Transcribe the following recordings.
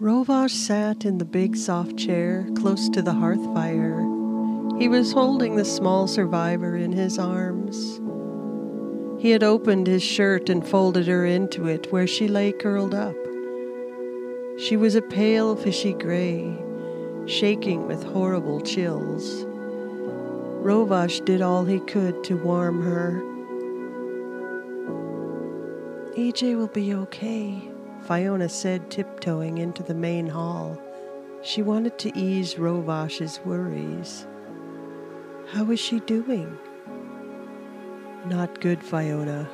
Rovash sat in the big soft chair close to the hearth fire. He was holding the small survivor in his arms. He had opened his shirt and folded her into it where she lay curled up. She was a pale, fishy gray, shaking with horrible chills. Rovash did all he could to warm her. EJ will be okay, Fionna said, tiptoeing into the main hall. She wanted to ease Rovash's worries. How is she doing? Not good, Fionna.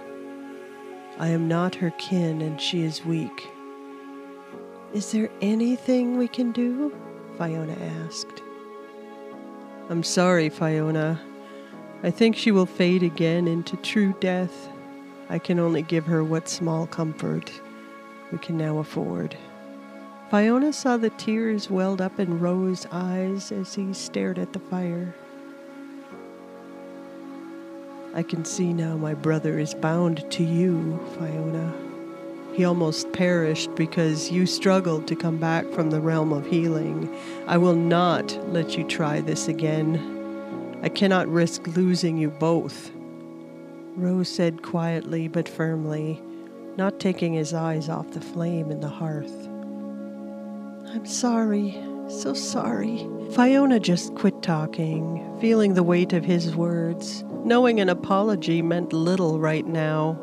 I am not her kin and she is weak. Is there anything we can do? Fionna asked. I'm sorry, Fionna. I think she will fade again into true death. I can only give her what small comfort we can now afford. Fionna saw the tears welled up in Ro's eyes as he stared at the fire. I can see now my brother is bound to you, Fionna. He almost perished because you struggled to come back from the realm of healing. I will not let you try this again. I cannot risk losing you both. Rose said quietly but firmly, not taking his eyes off the flame in the hearth. I'm sorry, so sorry. Fionna just quit talking, feeling the weight of his words, knowing an apology meant little right now.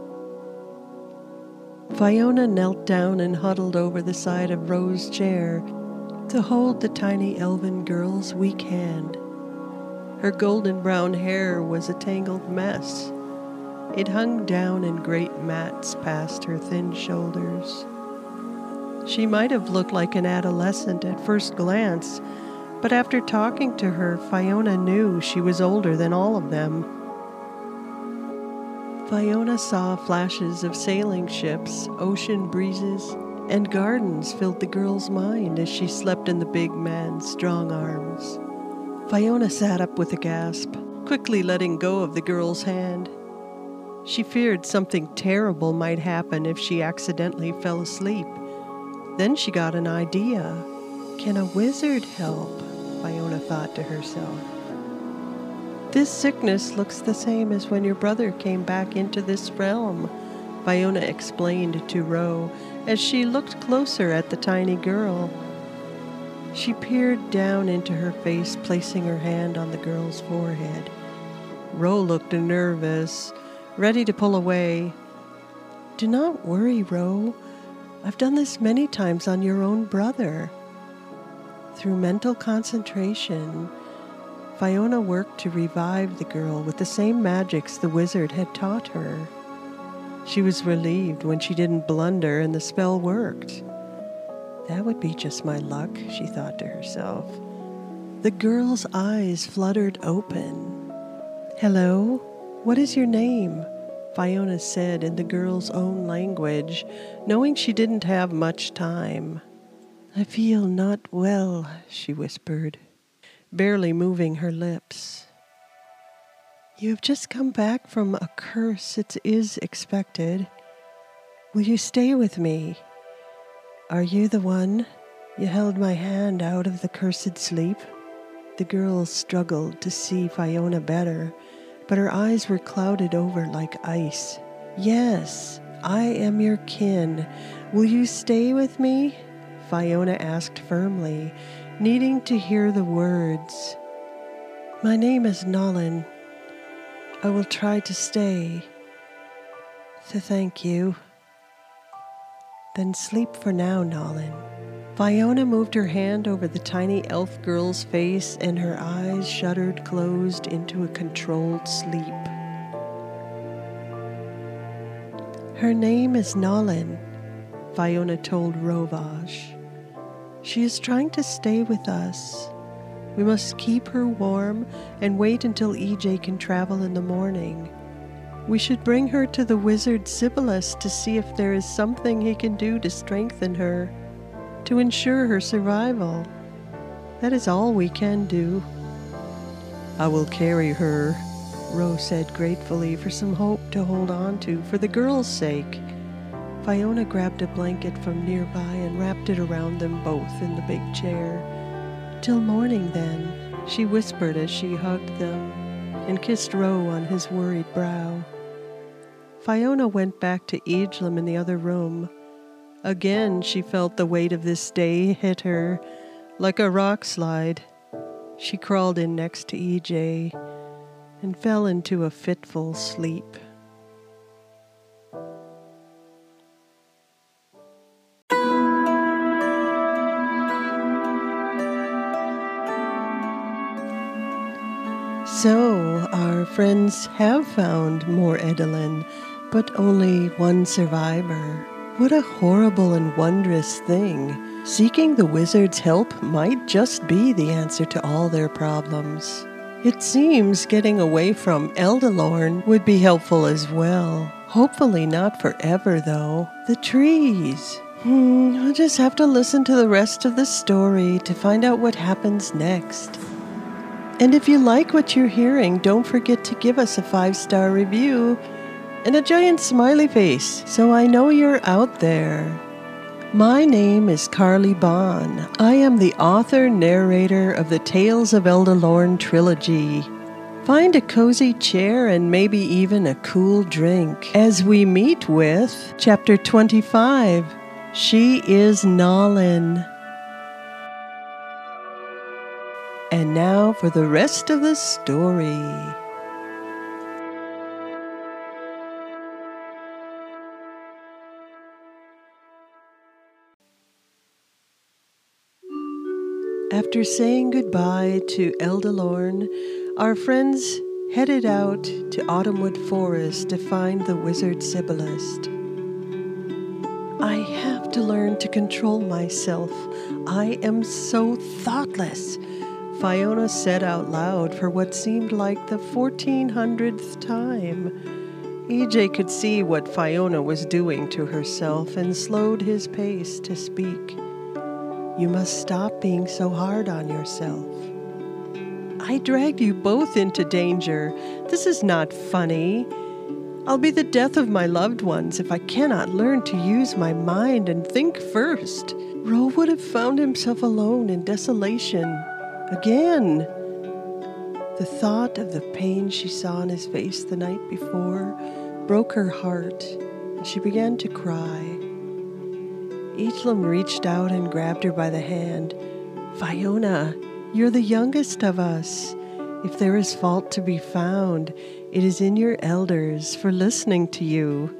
Fionna knelt down and huddled over the side of Rose's chair to hold the tiny elven girl's weak hand. Her golden brown hair was a tangled mess. It hung down in great mats past her thin shoulders. She might have looked like an adolescent at first glance, but after talking to her, Fionna knew she was older than all of them. Fionna saw flashes of sailing ships, ocean breezes, and gardens filled the girl's mind as she slept in the big man's strong arms. Fionna sat up with a gasp, quickly letting go of the girl's hand. She feared something terrible might happen if she accidentally fell asleep. Then she got an idea. Can a wizard help? Fionna thought to herself. This sickness looks the same as when your brother came back into this realm, Fionna explained to Ro as she looked closer at the tiny girl. She peered down into her face, placing her hand on the girl's forehead. Ro looked nervous, ready to pull away. Do not worry, Ro. I've done this many times on your own brother. Through mental concentration, Fionna worked to revive the girl with the same magics the wizard had taught her. She was relieved when she didn't blunder and the spell worked. That would be just my luck, she thought to herself. The girl's eyes fluttered open. Hello? What is your name? Fionna said in the girl's own language, knowing she didn't have much time. I feel not well, she whispered, barely moving her lips. You have just come back from a curse. It is expected. Will you stay with me? Are you the one? You held my hand out of the cursed sleep. The girl struggled to see Fionna better but her eyes were clouded over like ice. Yes, I am your kin. Will you stay with me? Fionna asked firmly, needing to hear the words. My name is Naalin. I will try to stay. To thank you. Then sleep for now, Naalin. Fionna moved her hand over the tiny elf girl's face, and her eyes shuddered closed into a controlled sleep. Her name is Naalin, Fionna told Rovash. She is trying to stay with us. We must keep her warm and wait until EJ can travel in the morning. We should bring her to the wizard Sibyllus to see if there is something he can do to strengthen her to ensure her survival. That is all we can do. I will carry her, Rose said gratefully for some hope to hold on to for the girl's sake. Fionna grabbed a blanket from nearby and wrapped it around them both in the big chair. Till morning, then, she whispered as she hugged them and kissed Ro on his worried brow. Fionna went back to Egelam in the other room. Again, she felt the weight of this day hit her like a rock slide. She crawled in next to EJ and fell into a fitful sleep. So, our friends have found more Edelin, but only one survivor. What a horrible and wondrous thing. Seeking the wizard's help might just be the answer to all their problems. It seems getting away from Eldelórne would be helpful as well. Hopefully not forever, though. The trees. Hmm, I'll just have to listen to the rest of the story to find out what happens next. And if you like what you're hearing, don't forget to give us a five star review and a giant smiley face so I know you're out there. My name is Karleigh Bon. I am the author narrator of the Tales of Eldelórne trilogy. Find a cozy chair and maybe even a cool drink as we meet with Chapter 25 She is Naalin. And now for the rest of the story. After saying goodbye to Eldelórne, our friends headed out to Autumnwood Forest to find the wizard Sibyllus. I have to learn to control myself. I am so thoughtless. Fionna said out loud for what seemed like the 1400th time. EJ could see what Fionna was doing to herself and slowed his pace to speak. You must stop being so hard on yourself. I dragged you both into danger. This is not funny. I'll be the death of my loved ones if I cannot learn to use my mind and think first. Ro would have found himself alone in desolation. Again. The thought of the pain she saw on his face the night before broke her heart, and she began to cry. Egelam reached out and grabbed her by the hand. Fionna, you're the youngest of us. If there is fault to be found, it is in your elders for listening to you.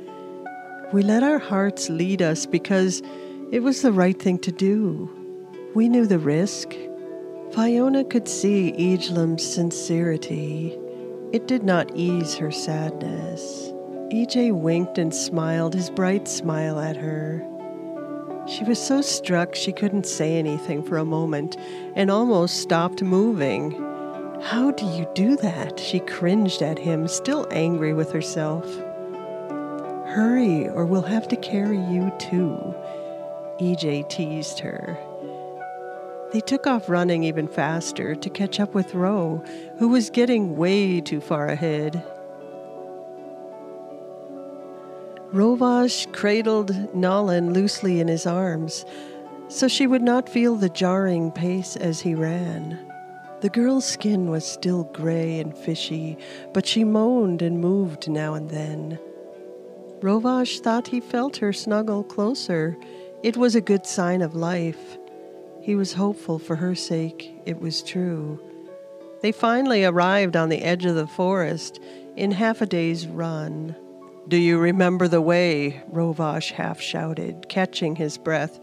We let our hearts lead us because it was the right thing to do. We knew the risk. Fionna could see Egelam's sincerity. It did not ease her sadness. EJ winked and smiled his bright smile at her. She was so struck she couldn't say anything for a moment and almost stopped moving. How do you do that? She cringed at him, still angry with herself. Hurry, or we'll have to carry you too. EJ teased her. They took off running even faster to catch up with Ro, who was getting way too far ahead. Rovash cradled Naalin loosely in his arms, so she would not feel the jarring pace as he ran. The girl's skin was still gray and fishy, but she moaned and moved now and then. Rovash thought he felt her snuggle closer. It was a good sign of life. He was hopeful for her sake, it was true. They finally arrived on the edge of the forest in half a day's run. Do you remember the way? Rovash half shouted, catching his breath.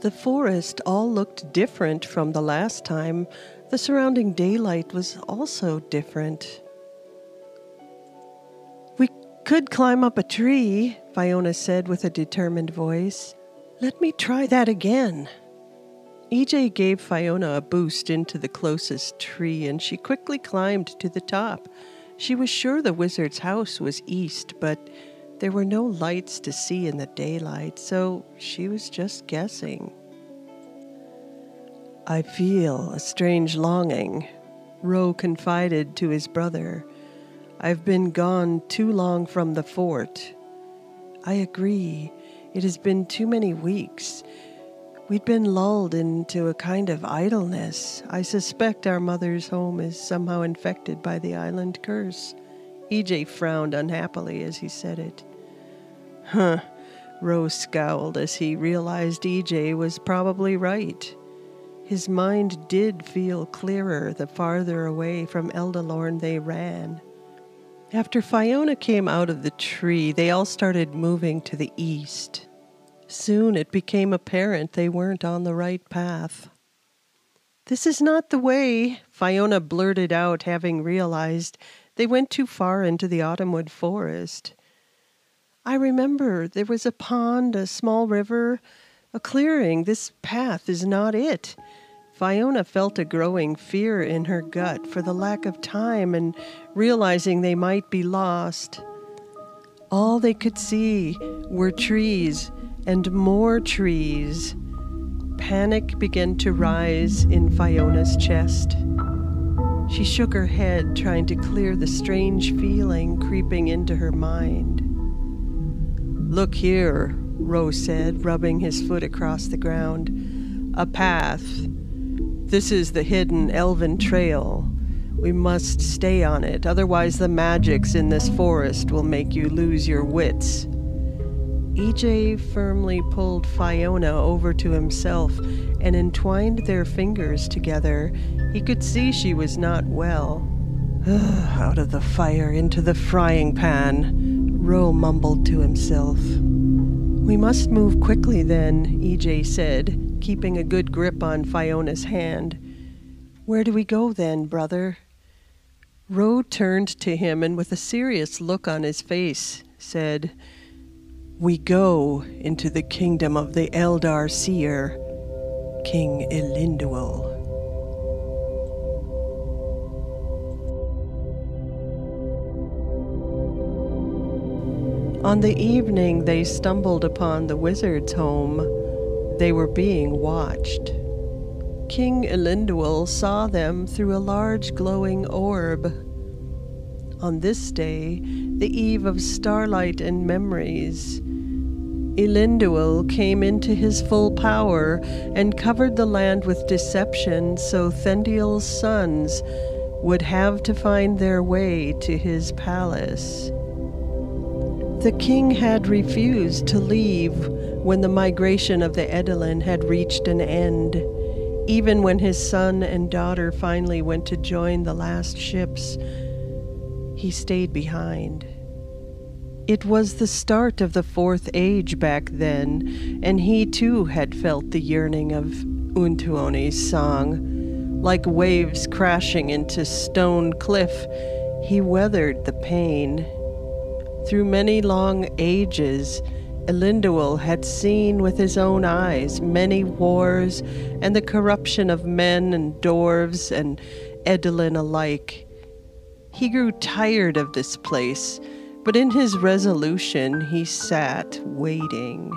The forest all looked different from the last time. The surrounding daylight was also different. We could climb up a tree, Fionna said with a determined voice. Let me try that again. EJ gave Fionna a boost into the closest tree, and she quickly climbed to the top. She was sure the wizard's house was east, but there were no lights to see in the daylight, so she was just guessing. I feel a strange longing, Ro confided to his brother. I've been gone too long from the fort. I agree. It has been too many weeks. We'd been lulled into a kind of idleness. I suspect our mother's home is somehow infected by the island curse. EJ frowned unhappily as he said it. Huh. Rose scowled as he realized EJ was probably right. His mind did feel clearer the farther away from Eldelórne they ran. After Fionna came out of the tree, they all started moving to the east. Soon it became apparent they weren't on the right path. This is not the way, Fionna blurted out, having realized they went too far into the autumnwood forest. I remember there was a pond, a small river, a clearing. This path is not it. Fionna felt a growing fear in her gut for the lack of time and realizing they might be lost. All they could see were trees and more trees. Panic began to rise in Fionna's chest. She shook her head, trying to clear the strange feeling creeping into her mind. Look here, Rose said, rubbing his foot across the ground. A path. This is the hidden elven trail. We must stay on it, otherwise, the magics in this forest will make you lose your wits. EJ firmly pulled Fionna over to himself and entwined their fingers together. He could see she was not well. Out of the fire into the frying pan, Ro mumbled to himself. We must move quickly then, EJ said, keeping a good grip on Fionna's hand. Where do we go then, brother? Ro turned to him and, with a serious look on his face, said, We go into the kingdom of the Eldar Seer, King Elinduel. On the evening they stumbled upon the wizard's home, they were being watched. King Elinduel saw them through a large glowing orb. On this day, the eve of starlight and memories, Elinduel came into his full power and covered the land with deception so Thendiel's sons would have to find their way to his palace. The king had refused to leave when the migration of the Edelin had reached an end. Even when his son and daughter finally went to join the last ships, he stayed behind. It was the start of the Fourth Age back then, and he too had felt the yearning of Untuoni's song. Like waves crashing into stone cliff, he weathered the pain. Through many long ages, Elinduel had seen with his own eyes many wars and the corruption of men and dwarves and Edelin alike. He grew tired of this place, but in his resolution he sat waiting.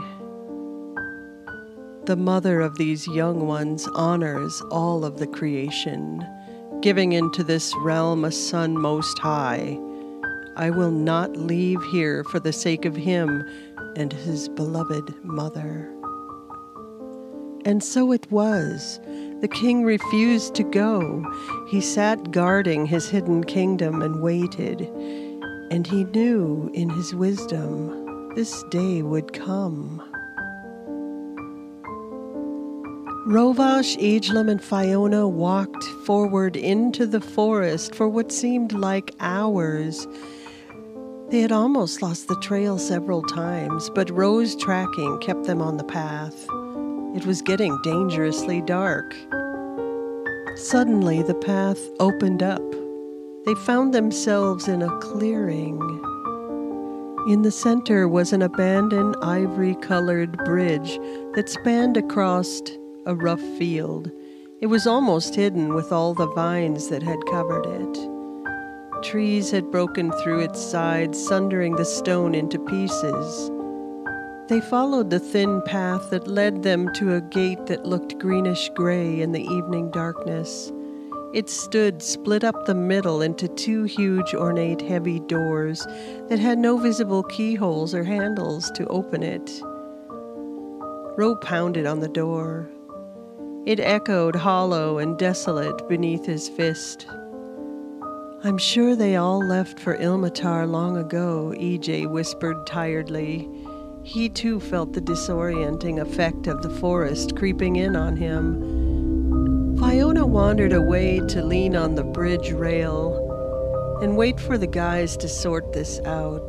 The mother of these young ones honors all of the creation, giving into this realm a son most high. I will not leave here for the sake of him and his beloved mother. And so it was. The king refused to go. He sat guarding his hidden kingdom and waited. And he knew in his wisdom this day would come. Rovash, Agelim, and Fionna walked forward into the forest for what seemed like hours they had almost lost the trail several times, but Ro's tracking kept them on the path. It was getting dangerously dark. Suddenly, the path opened up. They found themselves in a clearing. In the center was an abandoned ivory colored bridge that spanned across a rough field. It was almost hidden with all the vines that had covered it. Trees had broken through its sides, sundering the stone into pieces. They followed the thin path that led them to a gate that looked greenish gray in the evening darkness. It stood split up the middle into two huge, ornate, heavy doors that had no visible keyholes or handles to open it. Ro pounded on the door. It echoed hollow and desolate beneath his fist. I'm sure they all left for Ilmatar long ago, EJ whispered tiredly. He too felt the disorienting effect of the forest creeping in on him. Fionna wandered away to lean on the bridge rail and wait for the guys to sort this out.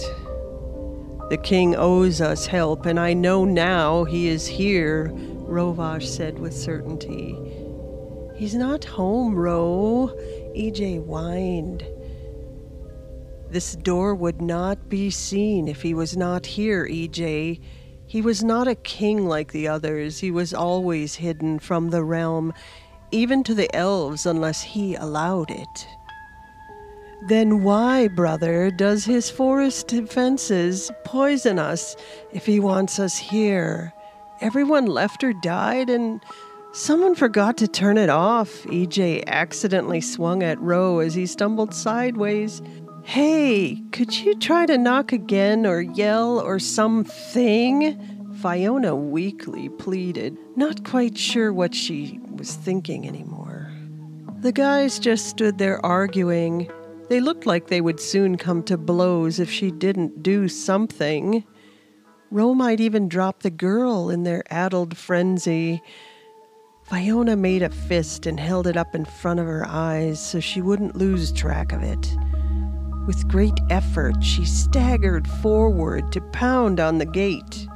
The king owes us help, and I know now he is here, Rovash said with certainty. He's not home, Ro. EJ whined. This door would not be seen if he was not here, EJ. He was not a king like the others. He was always hidden from the realm, even to the elves, unless he allowed it. Then why, brother, does his forest defenses poison us if he wants us here? Everyone left or died, and Someone forgot to turn it off. EJ accidentally swung at Ro as he stumbled sideways. Hey, could you try to knock again or yell or something? Fionna weakly pleaded, not quite sure what she was thinking anymore. The guys just stood there arguing. They looked like they would soon come to blows if she didn't do something. Ro might even drop the girl in their addled frenzy. Fionna made a fist and held it up in front of her eyes so she wouldn't lose track of it. With great effort, she staggered forward to pound on the gate.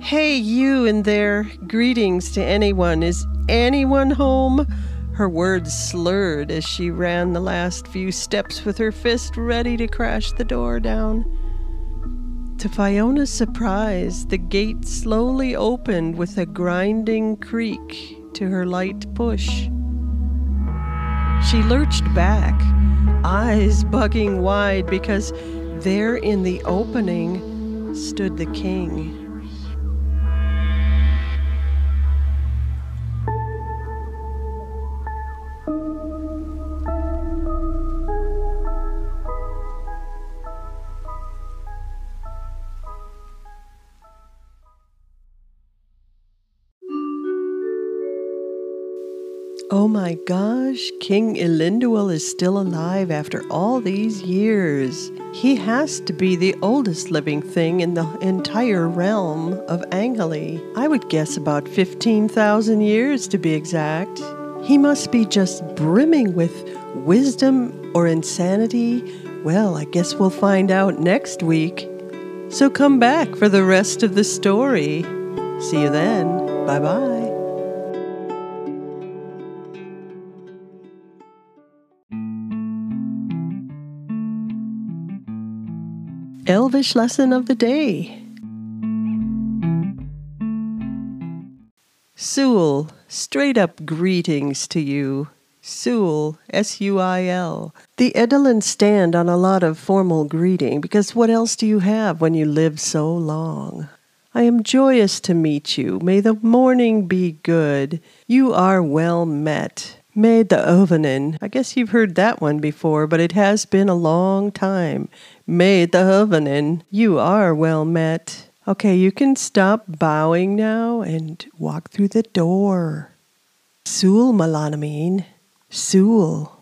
Hey, you in there! Greetings to anyone. Is anyone home? Her words slurred as she ran the last few steps with her fist ready to crash the door down. To Fionna's surprise, the gate slowly opened with a grinding creak to her light push. She lurched back, eyes bugging wide because there in the opening stood the king. Oh my gosh, King Elinduel is still alive after all these years. He has to be the oldest living thing in the entire realm of Anghali. I would guess about 15,000 years to be exact. He must be just brimming with wisdom or insanity. Well, I guess we'll find out next week. So come back for the rest of the story. See you then. Bye bye. Elvish lesson of the day. Suil, straight up greetings to you. Suil, S U I L. The Edelin stand on a lot of formal greeting because what else do you have when you live so long? I am joyous to meet you. May the morning be good. You are well met. May the Ovenin. I guess you've heard that one before, but it has been a long time. Made the Ovenin. You are well met. Okay, you can stop bowing now and walk through the door. Suil Malanamine. Suil.